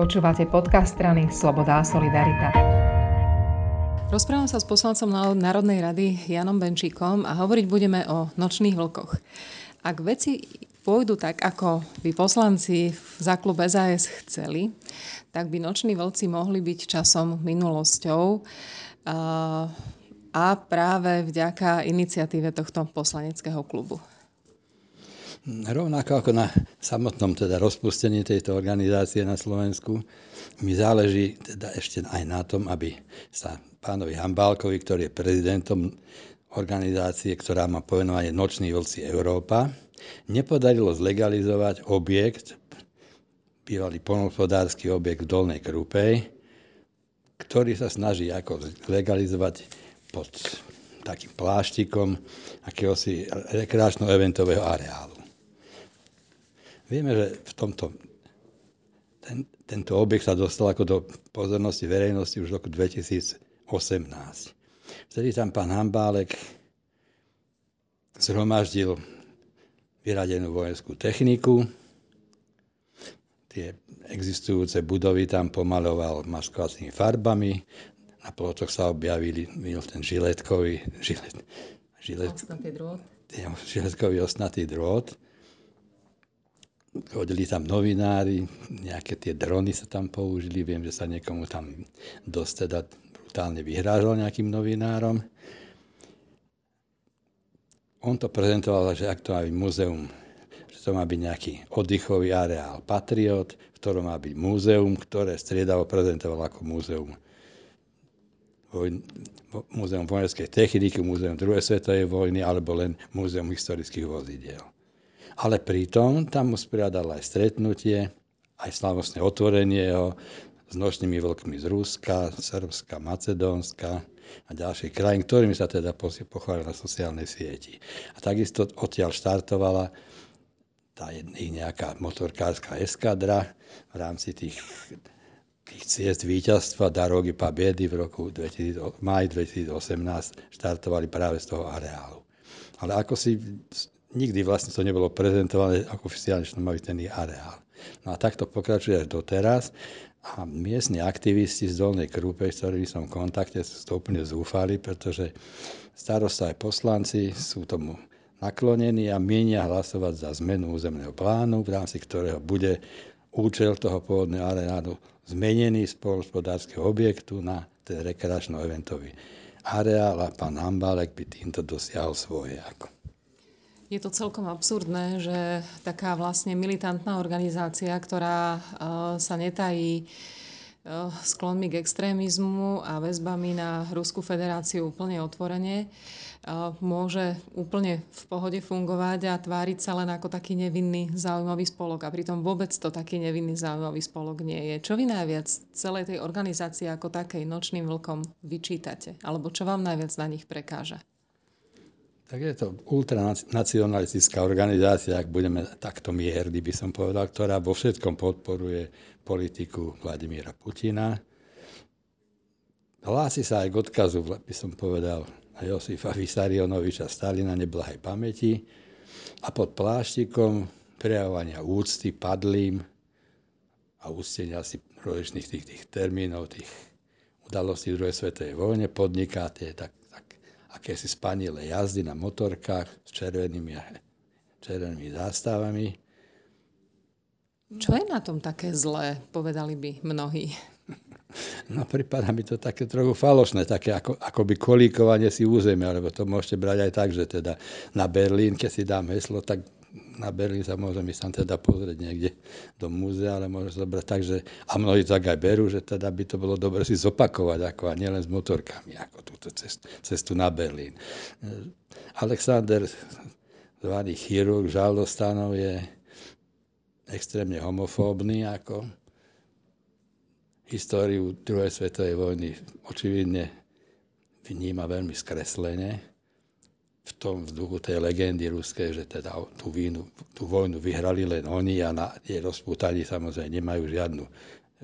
Počúvate podcast strany Sloboda a Solidarita. Rozprávam sa s poslancom Národnej rady Janom Benčíkom a hovoriť budeme o nočných vlkoch. Ak veci pôjdu tak, ako by poslanci za klub SAS chceli, tak by noční vlci mohli byť časom minulosťou a práve vďaka iniciatíve tohto poslaneckého klubu. Rovnako ako na samotnom teda rozpustení tejto organizácie na Slovensku, mi záleží teda ešte aj na tom, aby sa pánovi Hambálkovi, ktorý je prezidentom organizácie, ktorá má povenovanie Noční vlci Európa, nepodarilo zlegalizovať objekt, bývalý polnospodársky objekt v Dolnej Krupej, ktorý sa snaží ako legalizovať pod takým pláštikom akéhosi rekreačno-eventového areálu. Vieme, že v tomto, ten, tento objekt sa dostal ako do pozornosti verejnosti už v roku 2018. Vtedy tam pán Hambálek zhromaždil vyradenú vojenskú techniku, tie existujúce budovy tam pomaloval maskovacími farbami, na plotoch sa objavili ten žiletkový, žilet, žilet, drôt. žiletkový osnatý drôt chodili tam novinári, nejaké tie drony sa tam použili, viem, že sa niekomu tam dosť teda brutálne vyhrážal nejakým novinárom. On to prezentoval, že ak to má byť muzeum, že to má byť nejaký oddychový areál Patriot, v ktorom má byť múzeum, ktoré striedavo prezentoval ako múzeum múzeum vojenskej techniky, múzeum druhej svetovej vojny alebo len múzeum historických vozidiel ale pritom tam usporiadal aj stretnutie, aj slavostné otvorenie jeho s nočnými vlkmi z Ruska, Srbska, Macedónska a ďalších krajín, ktorými sa teda pochválil na sociálnej sieti. A takisto odtiaľ štartovala tá ich nejaká motorkárska eskadra v rámci tých, tých ciest víťazstva Darogy Pabedy v roku 2000, maj 2018 štartovali práve z toho areálu. Ale ako si nikdy vlastne to nebolo prezentované ako oficiálne, že byť ten areál. No a takto pokračuje až doteraz a miestni aktivisti z Dolnej Krúpej, s ktorými som v kontakte, sú to úplne zúfali, pretože starosta aj poslanci sú tomu naklonení a mienia hlasovať za zmenu územného plánu, v rámci ktorého bude účel toho pôvodného areálu zmenený z polospodárskeho objektu na ten rekreačno-eventový areál a pán Hambalek by týmto dosiahol svoje. Ako. Je to celkom absurdné, že taká vlastne militantná organizácia, ktorá uh, sa netají uh, sklonmi k extrémizmu a väzbami na Ruskú federáciu úplne otvorene, uh, môže úplne v pohode fungovať a tváriť sa len ako taký nevinný záujmový spolok. A pritom vôbec to taký nevinný záujmový spolok nie je. Čo vy najviac celej tej organizácie ako takej nočným vlkom vyčítate? Alebo čo vám najviac na nich prekáža? Tak je to ultranacionalistická organizácia, ak budeme takto mierli, by som povedal, ktorá vo všetkom podporuje politiku Vladimíra Putina. Hlási sa aj k odkazu, by som povedal, Josifa Vysarionoviča Stalina neblahej pamäti a pod pláštikom prejavovania úcty padlým a úctenia si rozličných tých, tých termínov, tých udalostí druhej svetovej vojne podniká tie tak akési spanile jazdy na motorkách s červenými, červenými zástavami. Čo je na tom také zlé, povedali by mnohí? No, prípada mi to také trochu falošné, také ako, akoby kolíkovanie si územia, lebo to môžete brať aj tak, že teda na Berlín, keď si dám heslo, tak na Berlín sa môžem ísť tam teda pozrieť niekde do múzea, ale môžem zobrať tak, že a mnohí tak aj berú, že teda by to bolo dobre si zopakovať, ako a nielen s motorkami, ako túto cestu, cestu na Berlín. Alexander, zvaný chirurg žaldostanov, je extrémne homofóbny, ako históriu druhej svetovej vojny očividne vníma veľmi skreslene v tom vzduchu tej legendy ruskej, že teda tú, vínu, tú vojnu vyhrali len oni a na jej rozputaní samozrejme nemajú žiadnu,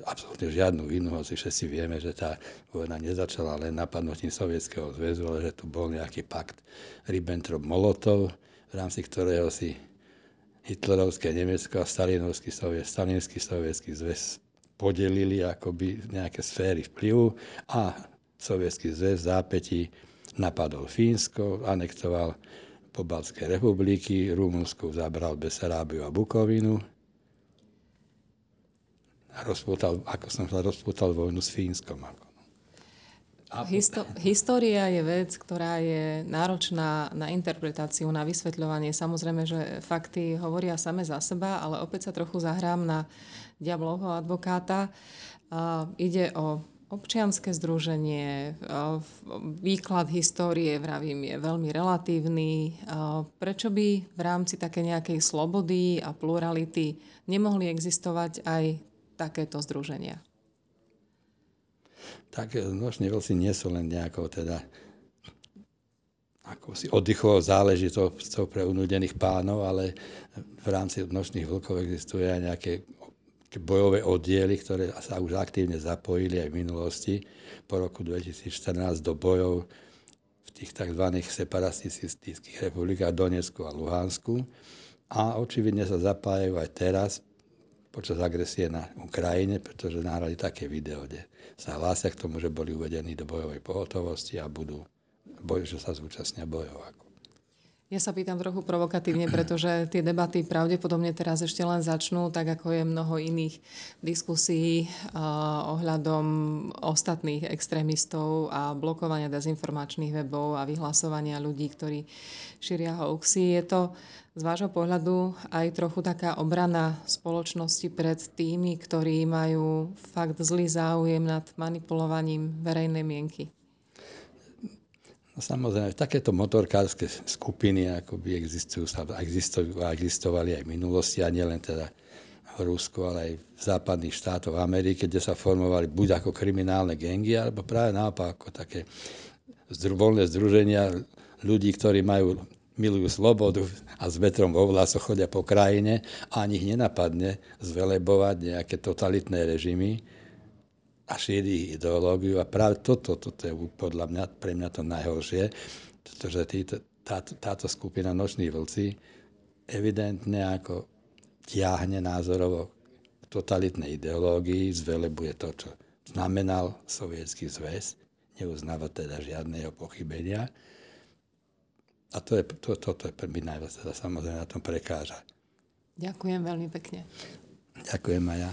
absolútne žiadnu vinu, hoci všetci vieme, že tá vojna nezačala len napadnutím Sovietskeho zväzu, ale že tu bol nejaký pakt Ribbentrop-Molotov, v rámci ktorého si hitlerovské Nemecko a stalinovský soviet, stalinský sovietský zväz podelili akoby nejaké sféry vplyvu a Sovietský zväz v zápätí napadol Fínsko, anektoval Pobaltské republiky, Rumunsku zabral Besarábiu a Bukovinu a rozpútal, ako som sa rozpútal vojnu s Fínskom. Ako. Histo- história je vec, ktorá je náročná na interpretáciu, na vysvetľovanie. Samozrejme, že fakty hovoria same za seba, ale opäť sa trochu zahrám na diablovho advokáta. Uh, ide o občianske združenie, výklad histórie, vravím, je veľmi relatívny. Prečo by v rámci také nejakej slobody a plurality nemohli existovať aj takéto združenia? tak noční vlci nie sú len nejakou teda ako si oddychovou záležitosťou pre unudených pánov, ale v rámci nočných vlkov existuje aj nejaké bojové oddiely, ktoré sa už aktívne zapojili aj v minulosti po roku 2014 do bojov v tých tzv. separatistických republikách Donetsku a Luhansku. A očividne sa zapájajú aj teraz počas agresie na Ukrajine, pretože nahrali také video, kde sa hlásia k tomu, že boli uvedení do bojovej pohotovosti a budú, boj, že sa zúčastnia bojov. Ja sa pýtam trochu provokatívne, pretože tie debaty pravdepodobne teraz ešte len začnú, tak ako je mnoho iných diskusí uh, ohľadom ostatných extrémistov a blokovania dezinformačných webov a vyhlasovania ľudí, ktorí šíria hoaxy. Je to z vášho pohľadu aj trochu taká obrana spoločnosti pred tými, ktorí majú fakt zlý záujem nad manipulovaním verejnej mienky? No samozrejme, takéto motorkárske skupiny akoby existujú, a existovali aj v minulosti a nielen teda v Rusku, ale aj v západných štátoch Ameriky, kde sa formovali buď ako kriminálne gengy, alebo práve naopak ako také voľné združenia ľudí, ktorí majú milujú slobodu a s vetrom vo vlasoch chodia po krajine a ani ich nenapadne zvelebovať nejaké totalitné režimy, a šíri ideológiu a práve toto, toto je podľa mňa, pre mňa to najhoršie, pretože títo, táto, táto skupina Noční vlci evidentne ako tiahne názorovo k totalitnej ideológii, zvelebuje to, čo znamenal Sovietský zväz, neuznáva teda žiadne jeho pochybenia. A to je, to, toto je pre mňa najviac teda samozrejme na tom prekáža. Ďakujem veľmi pekne. Ďakujem aj ja.